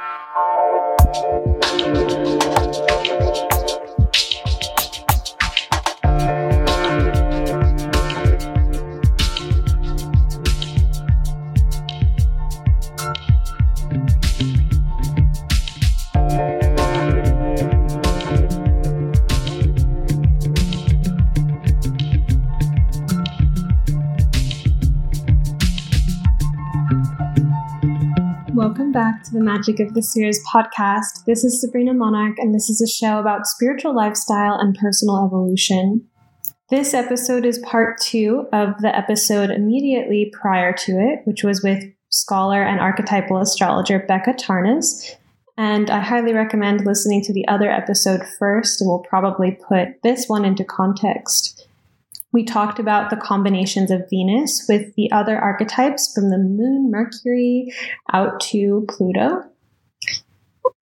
Thank you. To the Magic of the Spheres podcast. This is Sabrina Monarch, and this is a show about spiritual lifestyle and personal evolution. This episode is part two of the episode immediately prior to it, which was with scholar and archetypal astrologer Becca Tarnas. And I highly recommend listening to the other episode first, we'll probably put this one into context. We talked about the combinations of Venus with the other archetypes from the moon, Mercury, out to Pluto.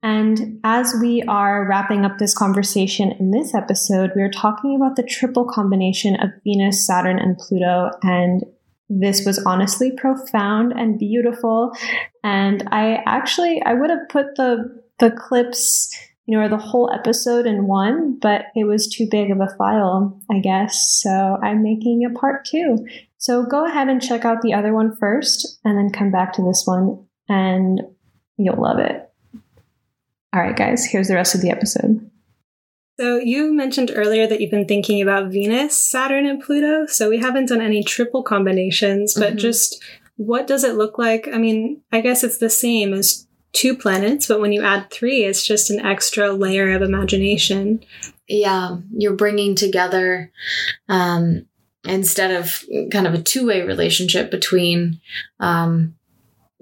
And as we are wrapping up this conversation in this episode, we are talking about the triple combination of Venus, Saturn, and Pluto. And this was honestly profound and beautiful. And I actually, I would have put the, the clips you know, or the whole episode in one, but it was too big of a file, I guess. So I'm making a part two. So go ahead and check out the other one first and then come back to this one and you'll love it. All right, guys, here's the rest of the episode. So you mentioned earlier that you've been thinking about Venus, Saturn, and Pluto. So we haven't done any triple combinations, but mm-hmm. just what does it look like? I mean, I guess it's the same as two planets, but when you add three, it's just an extra layer of imagination. Yeah, you're bringing together um, instead of kind of a two way relationship between um,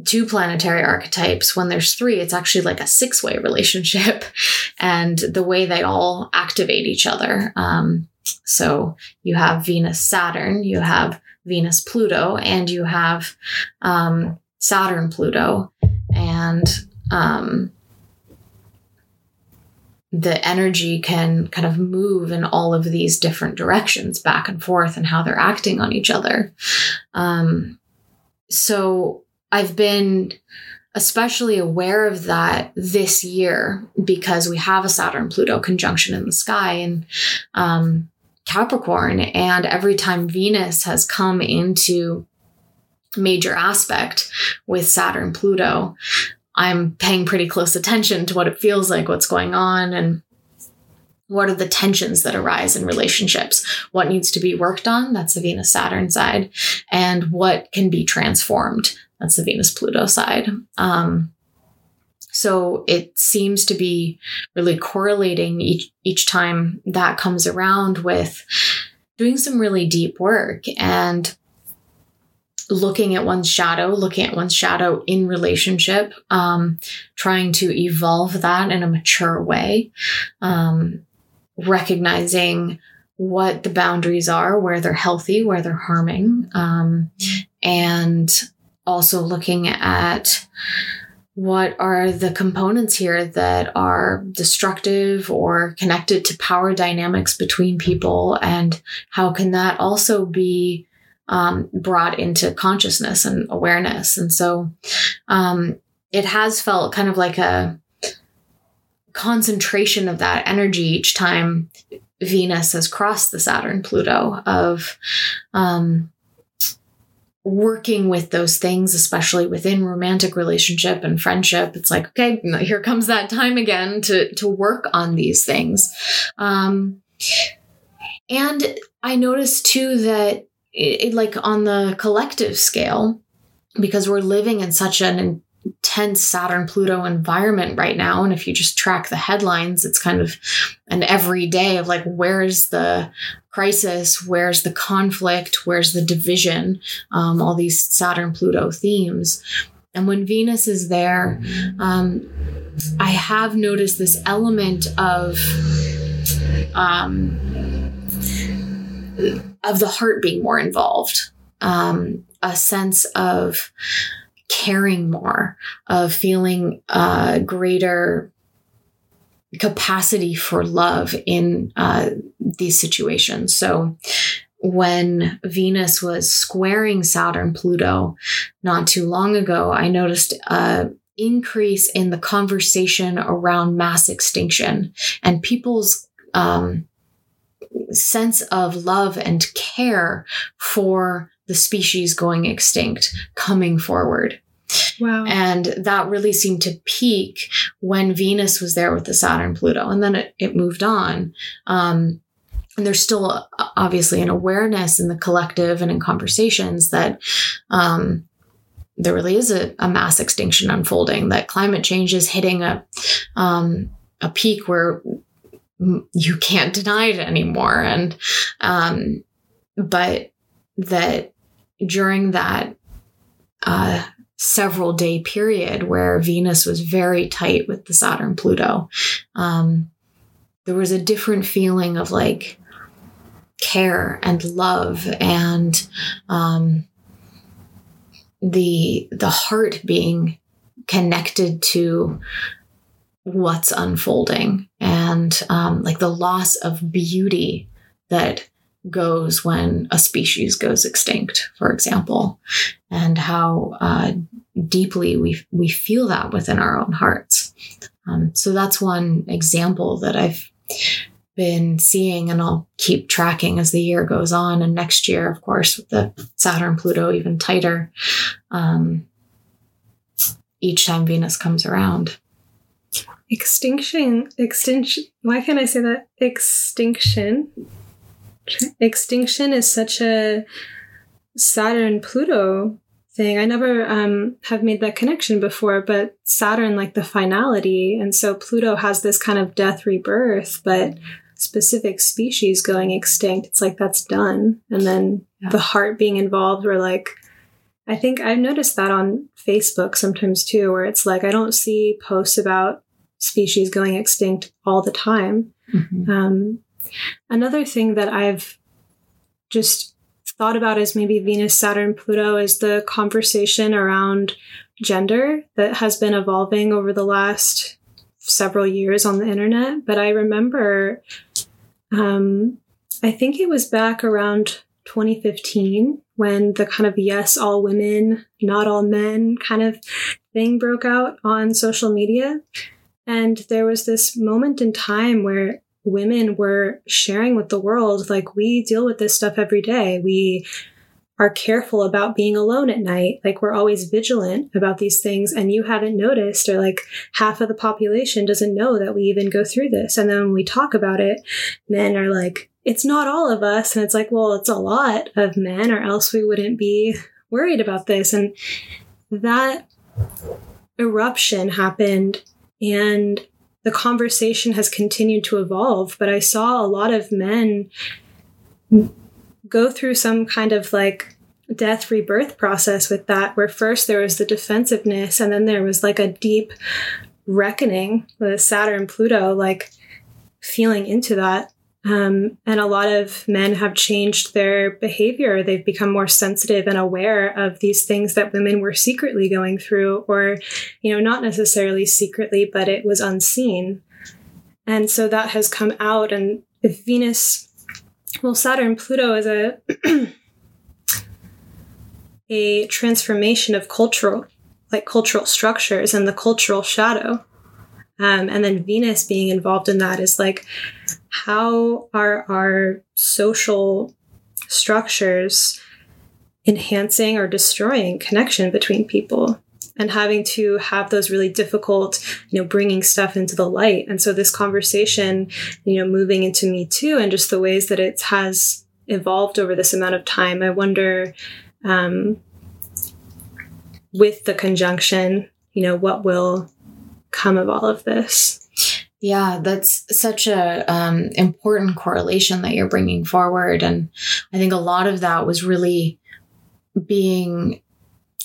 two planetary archetypes. When there's three, it's actually like a six way relationship, and the way they all activate each other. Um, so you have Venus Saturn, you have Venus Pluto, and you have um, Saturn Pluto and um, the energy can kind of move in all of these different directions back and forth and how they're acting on each other. Um, so I've been especially aware of that this year because we have a Saturn Pluto conjunction in the sky and um, Capricorn. And every time Venus has come into major aspect with Saturn Pluto, I'm paying pretty close attention to what it feels like, what's going on, and what are the tensions that arise in relationships? What needs to be worked on? That's the Venus Saturn side. And what can be transformed? That's the Venus Pluto side. Um, so it seems to be really correlating each, each time that comes around with doing some really deep work and looking at one's shadow, looking at one's shadow in relationship, um, trying to evolve that in a mature way, um, recognizing what the boundaries are, where they're healthy, where they're harming, um, and also looking at what are the components here that are destructive or connected to power dynamics between people and how can that also be um, brought into consciousness and awareness. And so um, it has felt kind of like a concentration of that energy each time Venus has crossed the Saturn Pluto of um, working with those things, especially within romantic relationship and friendship. It's like, okay, here comes that time again to to work on these things. Um, and I noticed too that it, like on the collective scale, because we're living in such an intense Saturn Pluto environment right now. And if you just track the headlines, it's kind of an everyday of like, where's the crisis? Where's the conflict? Where's the division? Um, all these Saturn Pluto themes. And when Venus is there, um, I have noticed this element of um, of the heart being more involved, um, a sense of caring more, of feeling a greater capacity for love in uh, these situations. So when Venus was squaring Saturn Pluto not too long ago, I noticed a, increase in the conversation around mass extinction and people's um, sense of love and care for the species going extinct coming forward. Wow. And that really seemed to peak when Venus was there with the Saturn Pluto. And then it, it moved on. Um, and there's still obviously an awareness in the collective and in conversations that um, there really is a, a, mass extinction unfolding, that climate change is hitting a, um, a peak where you can't deny it anymore. And, um, but that during that, uh, several day period where Venus was very tight with the Saturn Pluto, um, there was a different feeling of like care and love and um, the the heart being connected to what's unfolding and um, like the loss of beauty that goes when a species goes extinct, for example, and how uh, deeply we we feel that within our own hearts. Um, so that's one example that I've been seeing, and I'll keep tracking as the year goes on. And next year, of course, with the Saturn Pluto even tighter, um, each time Venus comes around. Extinction, extinction. Why can't I say that? Extinction extinction is such a Saturn Pluto thing. I never um, have made that connection before, but Saturn, like the finality. And so Pluto has this kind of death rebirth, but specific species going extinct, it's like that's done. And then yeah. the heart being involved, or like, I think I've noticed that on Facebook sometimes too, where it's like I don't see posts about species going extinct all the time. Mm-hmm. Um, Another thing that I've just thought about is maybe Venus, Saturn, Pluto is the conversation around gender that has been evolving over the last several years on the internet. But I remember, um, I think it was back around 2015 when the kind of yes, all women, not all men kind of thing broke out on social media. And there was this moment in time where women were sharing with the world like we deal with this stuff every day. We are careful about being alone at night. Like we're always vigilant about these things. And you haven't noticed or like half of the population doesn't know that we even go through this. And then when we talk about it men are like it's not all of us. And it's like well it's a lot of men or else we wouldn't be worried about this. And that eruption happened and the conversation has continued to evolve, but I saw a lot of men go through some kind of like death rebirth process with that, where first there was the defensiveness and then there was like a deep reckoning with Saturn Pluto, like feeling into that. Um, and a lot of men have changed their behavior. They've become more sensitive and aware of these things that women were secretly going through, or, you know, not necessarily secretly, but it was unseen. And so that has come out. And if Venus, well, Saturn, Pluto is a, a transformation of cultural, like cultural structures and the cultural shadow. Um, and then Venus being involved in that is like, how are our social structures enhancing or destroying connection between people? and having to have those really difficult, you know, bringing stuff into the light. And so this conversation, you know, moving into Me Too and just the ways that it has evolved over this amount of time, I wonder, um, with the conjunction, you know, what will come of all of this? Yeah, that's such a um, important correlation that you're bringing forward, and I think a lot of that was really being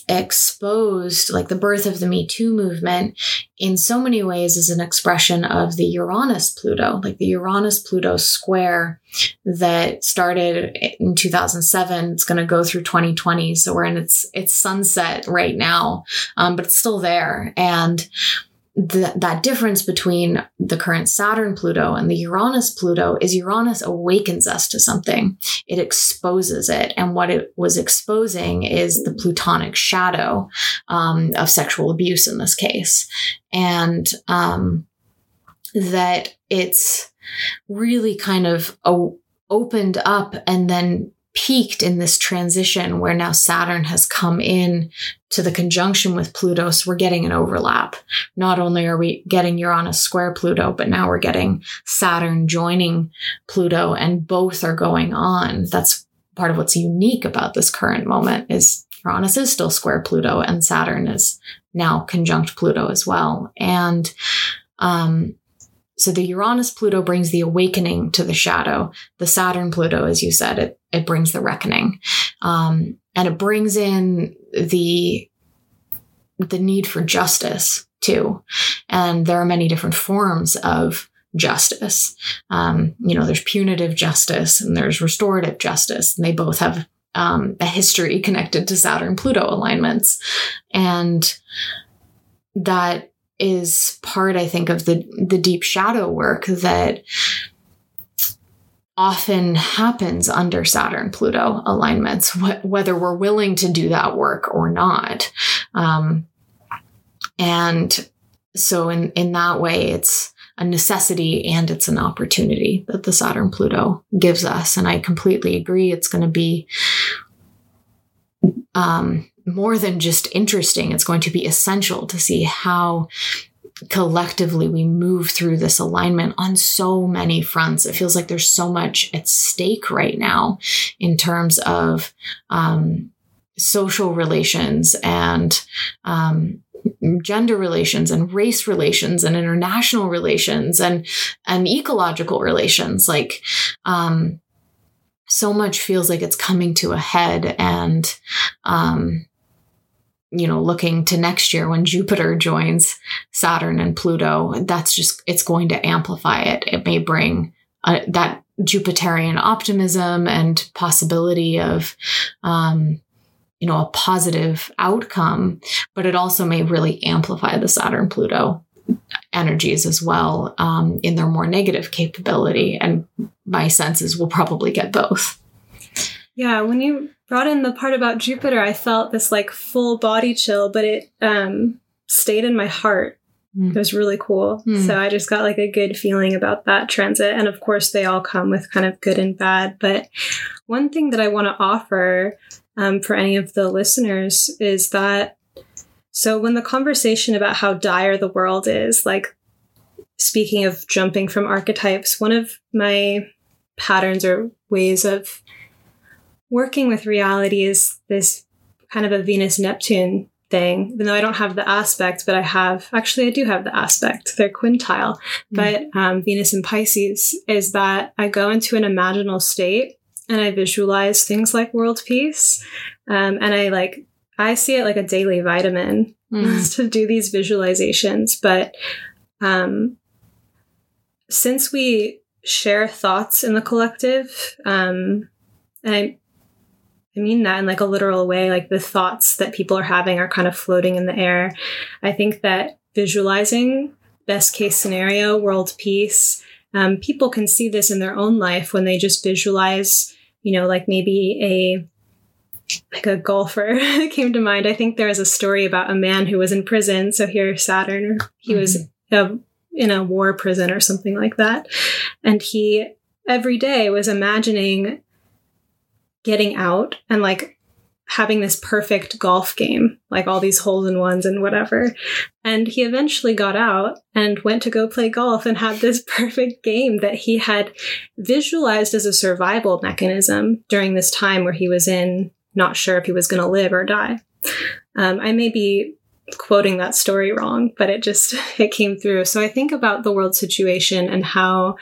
exposed, like the birth of the Me Too movement, in so many ways is an expression of the Uranus Pluto, like the Uranus Pluto square that started in 2007. It's going to go through 2020, so we're in its its sunset right now, um, but it's still there, and that difference between the current Saturn Pluto and the Uranus Pluto is Uranus awakens us to something. It exposes it. And what it was exposing is the Plutonic shadow um, of sexual abuse in this case. And um, that it's really kind of a, opened up and then peaked in this transition where now Saturn has come in to the conjunction with Pluto. So we're getting an overlap. Not only are we getting Uranus square Pluto, but now we're getting Saturn joining Pluto and both are going on. That's part of what's unique about this current moment is Uranus is still square Pluto and Saturn is now conjunct Pluto as well. And, um, so the Uranus Pluto brings the awakening to the shadow. The Saturn Pluto, as you said, it, it brings the reckoning. Um, and it brings in the, the need for justice too. And there are many different forms of justice. Um, you know, there's punitive justice and there's restorative justice, and they both have um, a history connected to Saturn Pluto alignments. And that is part, I think, of the the deep shadow work that often happens under Saturn Pluto alignments, wh- whether we're willing to do that work or not. Um, and so, in in that way, it's a necessity and it's an opportunity that the Saturn Pluto gives us. And I completely agree. It's going to be um, more than just interesting, it's going to be essential to see how collectively we move through this alignment on so many fronts. It feels like there's so much at stake right now in terms of um, social relations and um, gender relations and race relations and international relations and and ecological relations. Like um, so much feels like it's coming to a head and um, you know, looking to next year when Jupiter joins Saturn and Pluto, that's just, it's going to amplify it. It may bring that Jupiterian optimism and possibility of, um, you know, a positive outcome, but it also may really amplify the Saturn Pluto energies as well um, in their more negative capability. And my sense is we'll probably get both. Yeah, when you brought in the part about Jupiter, I felt this like full body chill, but it um, stayed in my heart. Mm. It was really cool. Mm. So I just got like a good feeling about that transit. And of course, they all come with kind of good and bad. But one thing that I want to offer um, for any of the listeners is that so when the conversation about how dire the world is, like speaking of jumping from archetypes, one of my patterns or ways of working with reality is this kind of a Venus Neptune thing, even though I don't have the aspect, but I have actually, I do have the aspect. They're quintile. Mm-hmm. But um, Venus in Pisces is that I go into an imaginal state and I visualize things like world peace. Um, and I like, I see it like a daily vitamin mm. to do these visualizations. But um, since we share thoughts in the collective, um, and I I mean that in like a literal way, like the thoughts that people are having are kind of floating in the air. I think that visualizing best case scenario, world peace, um, people can see this in their own life when they just visualize, you know, like maybe a like a golfer came to mind. I think there is a story about a man who was in prison. So here, Saturn, he mm-hmm. was a, in a war prison or something like that. And he every day was imagining getting out and like having this perfect golf game, like all these holes in ones and whatever. And he eventually got out and went to go play golf and had this perfect game that he had visualized as a survival mechanism during this time where he was in not sure if he was going to live or die. Um, I may be quoting that story wrong, but it just it came through. So I think about the world situation and how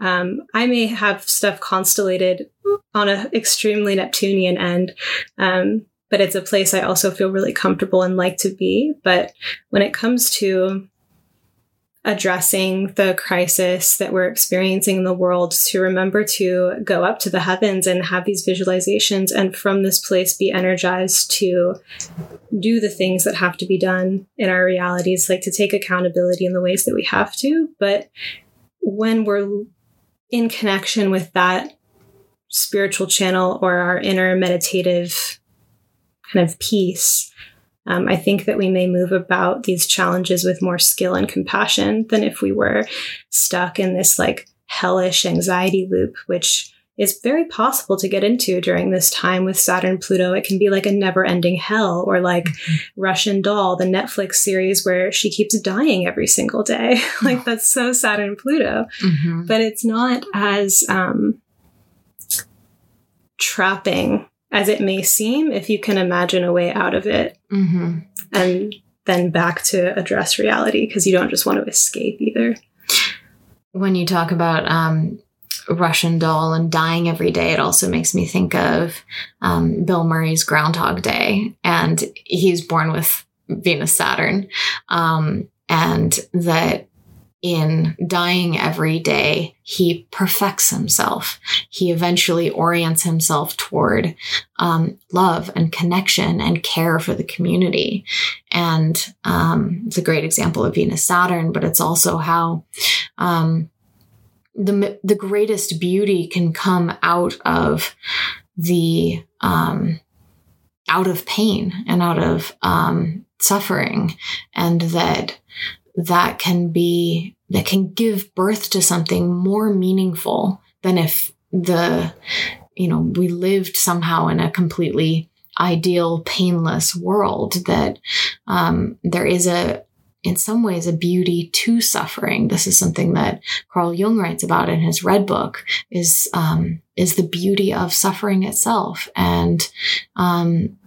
um, I may have stuff constellated on an extremely Neptunian end, um, but it's a place I also feel really comfortable and like to be. But when it comes to addressing the crisis that we're experiencing in the world to remember to go up to the heavens and have these visualizations and from this place be energized to do the things that have to be done in our realities like to take accountability in the ways that we have to but when we're in connection with that spiritual channel or our inner meditative kind of peace um, I think that we may move about these challenges with more skill and compassion than if we were stuck in this like hellish anxiety loop, which is very possible to get into during this time with Saturn Pluto. It can be like a never ending hell, or like mm-hmm. Russian Doll, the Netflix series where she keeps dying every single day. like that's so Saturn Pluto. Mm-hmm. But it's not as um, trapping as it may seem if you can imagine a way out of it mm-hmm. and then back to address reality because you don't just want to escape either. When you talk about um, Russian doll and dying every day, it also makes me think of um, Bill Murray's Groundhog Day. And he's born with Venus Saturn. Um, and that in dying every day, he perfects himself. He eventually orients himself toward um, love and connection and care for the community. And um, it's a great example of Venus Saturn, but it's also how um, the the greatest beauty can come out of the um, out of pain and out of um, suffering, and that that can be that can give birth to something more meaningful than if the you know we lived somehow in a completely ideal painless world that um, there is a in some ways a beauty to suffering. This is something that carl jung writes about in his red book is um, is the beauty of suffering itself and um,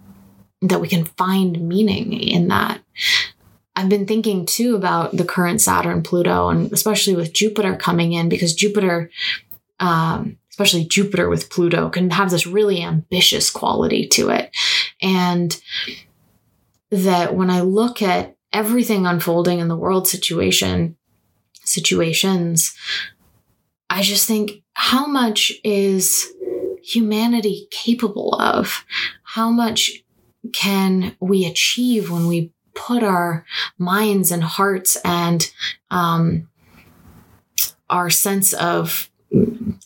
that we can find meaning in that I've been thinking too about the current Saturn Pluto and especially with Jupiter coming in because Jupiter, um, especially Jupiter with Pluto, can have this really ambitious quality to it. And that when I look at everything unfolding in the world situation, situations, I just think how much is humanity capable of? How much can we achieve when we put our minds and hearts and um, our sense of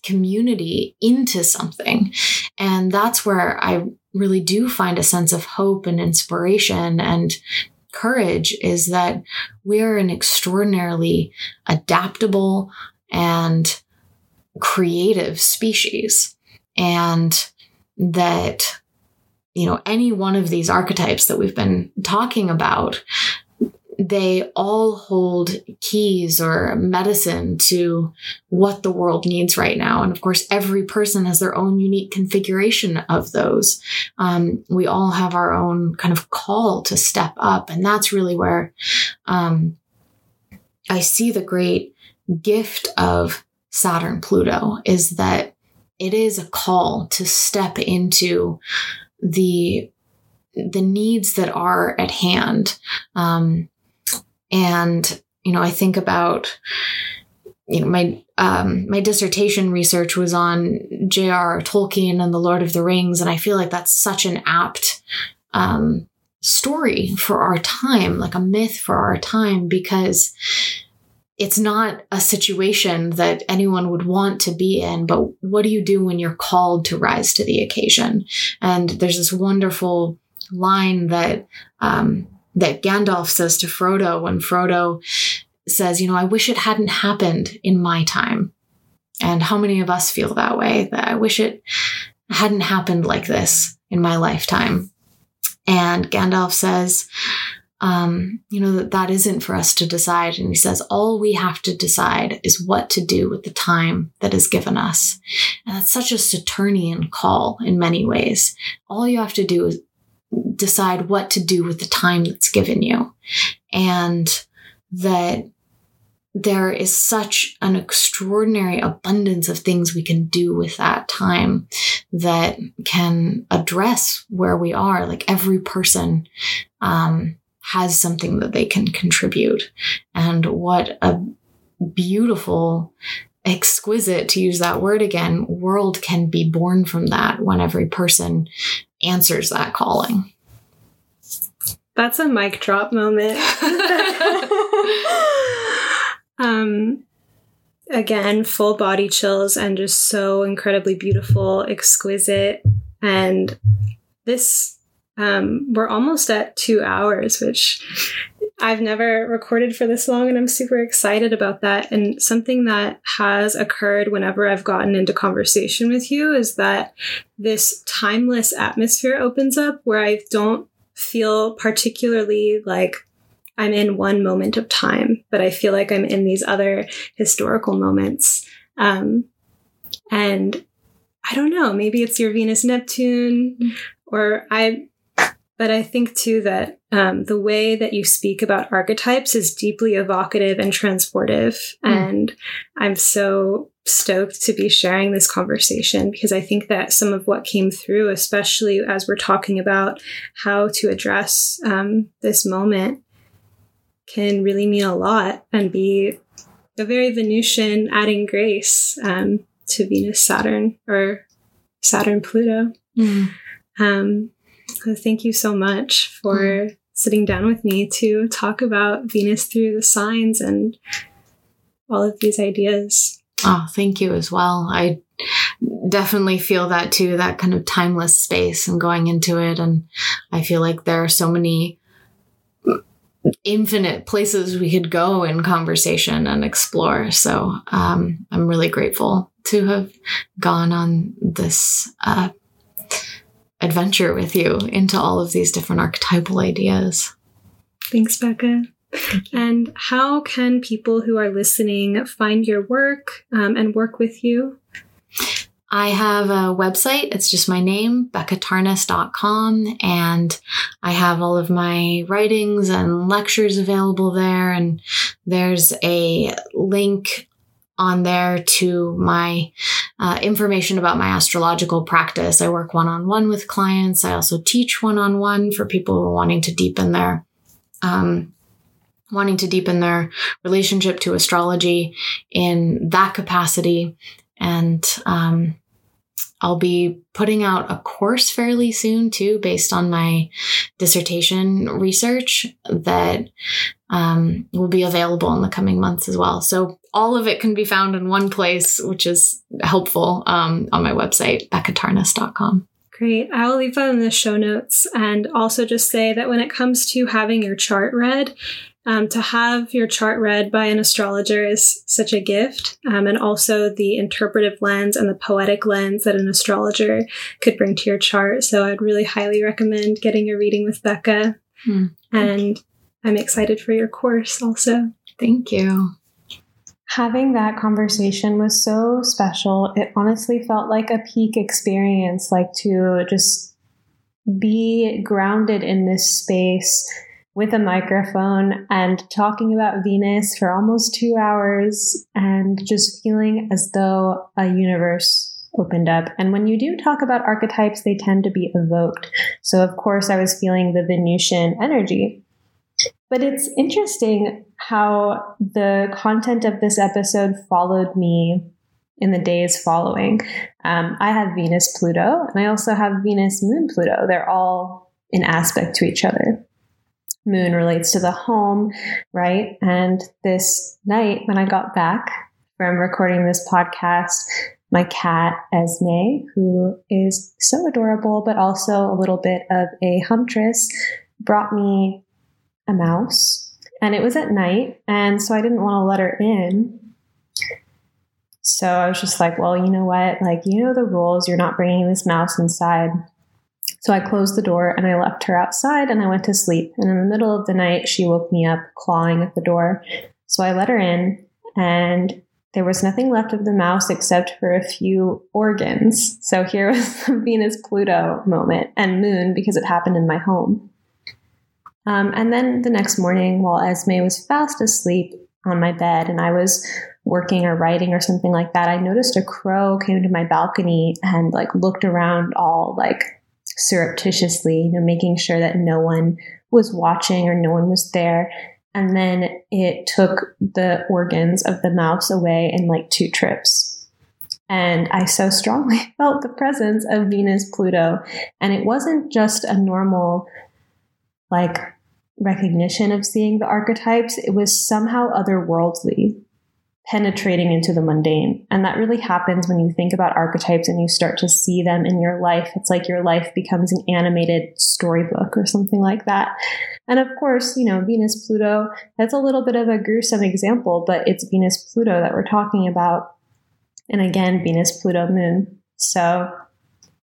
community into something. And that's where I really do find a sense of hope and inspiration and courage is that we're an extraordinarily adaptable and creative species. And that you know, any one of these archetypes that we've been talking about, they all hold keys or medicine to what the world needs right now. And of course, every person has their own unique configuration of those. Um, we all have our own kind of call to step up. And that's really where um, I see the great gift of Saturn Pluto is that it is a call to step into the the needs that are at hand. Um, and you know, I think about you know my um, my dissertation research was on J.R.R. Tolkien and the Lord of the Rings, and I feel like that's such an apt um, story for our time, like a myth for our time, because it's not a situation that anyone would want to be in, but what do you do when you're called to rise to the occasion? And there's this wonderful line that um, that Gandalf says to Frodo when Frodo says, "You know, I wish it hadn't happened in my time." And how many of us feel that way? That I wish it hadn't happened like this in my lifetime. And Gandalf says, um, you know, that that isn't for us to decide. And he says, all we have to decide is what to do with the time that is given us. And that's such a Saturnian call in many ways. All you have to do is decide what to do with the time that's given you. And that there is such an extraordinary abundance of things we can do with that time that can address where we are. Like every person, um, has something that they can contribute. And what a beautiful, exquisite, to use that word again, world can be born from that when every person answers that calling. That's a mic drop moment. um, again, full body chills and just so incredibly beautiful, exquisite. And this, um, we're almost at two hours, which I've never recorded for this long, and I'm super excited about that. And something that has occurred whenever I've gotten into conversation with you is that this timeless atmosphere opens up where I don't feel particularly like I'm in one moment of time, but I feel like I'm in these other historical moments. Um, and I don't know, maybe it's your Venus Neptune, or I, but I think too that um, the way that you speak about archetypes is deeply evocative and transportive. Mm. And I'm so stoked to be sharing this conversation because I think that some of what came through, especially as we're talking about how to address um, this moment, can really mean a lot and be a very Venusian adding grace um, to Venus Saturn or Saturn Pluto. Mm. Um, so thank you so much for mm. sitting down with me to talk about Venus through the signs and all of these ideas. Oh, thank you as well. I definitely feel that too, that kind of timeless space and going into it. And I feel like there are so many infinite places we could go in conversation and explore. So um, I'm really grateful to have gone on this uh, adventure with you into all of these different archetypal ideas. Thanks, Becca. And how can people who are listening find your work um, and work with you? I have a website. It's just my name, beccatarnas.com. And I have all of my writings and lectures available there. And there's a link on there to my uh, information about my astrological practice. I work one on one with clients. I also teach one on one for people who are wanting to deepen their um, wanting to deepen their relationship to astrology in that capacity. And um, I'll be putting out a course fairly soon too, based on my dissertation research that um, will be available in the coming months as well. So all of it can be found in one place, which is helpful um, on my website, beccatarnas.com. Great. I will leave that in the show notes and also just say that when it comes to having your chart read, um, to have your chart read by an astrologer is such a gift, um, and also the interpretive lens and the poetic lens that an astrologer could bring to your chart. So I'd really highly recommend getting a reading with Becca. Hmm. And I'm excited for your course also. Thank you. Having that conversation was so special. It honestly felt like a peak experience, like to just be grounded in this space with a microphone and talking about Venus for almost two hours and just feeling as though a universe opened up. And when you do talk about archetypes, they tend to be evoked. So, of course, I was feeling the Venusian energy. But it's interesting how the content of this episode followed me in the days following. Um, I have Venus Pluto, and I also have Venus Moon Pluto. They're all in aspect to each other moon relates to the home, right? And this night when I got back from recording this podcast, my cat Esme, who is so adorable, but also a little bit of a huntress, brought me a mouse. And it was at night, and so I didn't want to let her in. So I was just like, well, you know what? Like, you know the rules. You're not bringing this mouse inside. So I closed the door and I left her outside and I went to sleep. And in the middle of the night, she woke me up clawing at the door. So I let her in and there was nothing left of the mouse except for a few organs. So here was the Venus Pluto moment and moon because it happened in my home. Um, and then the next morning, while Esme was fast asleep on my bed and I was working or writing or something like that, I noticed a crow came to my balcony and like looked around all like surreptitiously, you know, making sure that no one was watching or no one was there. And then it took the organs of the mouse away in like two trips. And I so strongly felt the presence of Venus Pluto. And it wasn't just a normal, like, recognition of seeing the archetypes, it was somehow otherworldly penetrating into the mundane. And that really happens when you think about archetypes and you start to see them in your life. It's like your life becomes an animated storybook or something like that. And of course, you know, Venus Pluto, that's a little bit of a gruesome example, but it's Venus Pluto that we're talking about. And again, Venus Pluto moon. So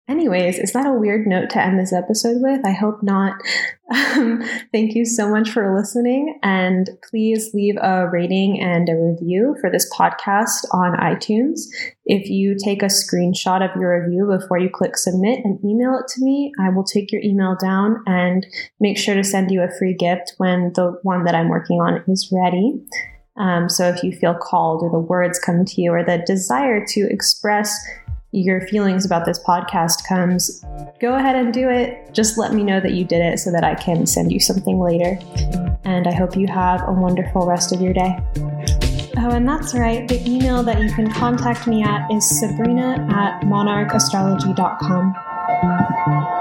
Anyways, is that a weird note to end this episode with? I hope not. Um, thank you so much for listening. And please leave a rating and a review for this podcast on iTunes. If you take a screenshot of your review before you click submit and email it to me, I will take your email down and make sure to send you a free gift when the one that I'm working on is ready. Um, so if you feel called or the words come to you or the desire to express your feelings about this podcast comes, go ahead and do it. Just let me know that you did it so that I can send you something later. And I hope you have a wonderful rest of your day. Oh, and that's right. The email that you can contact me at is sabrina at monarchastrology.com.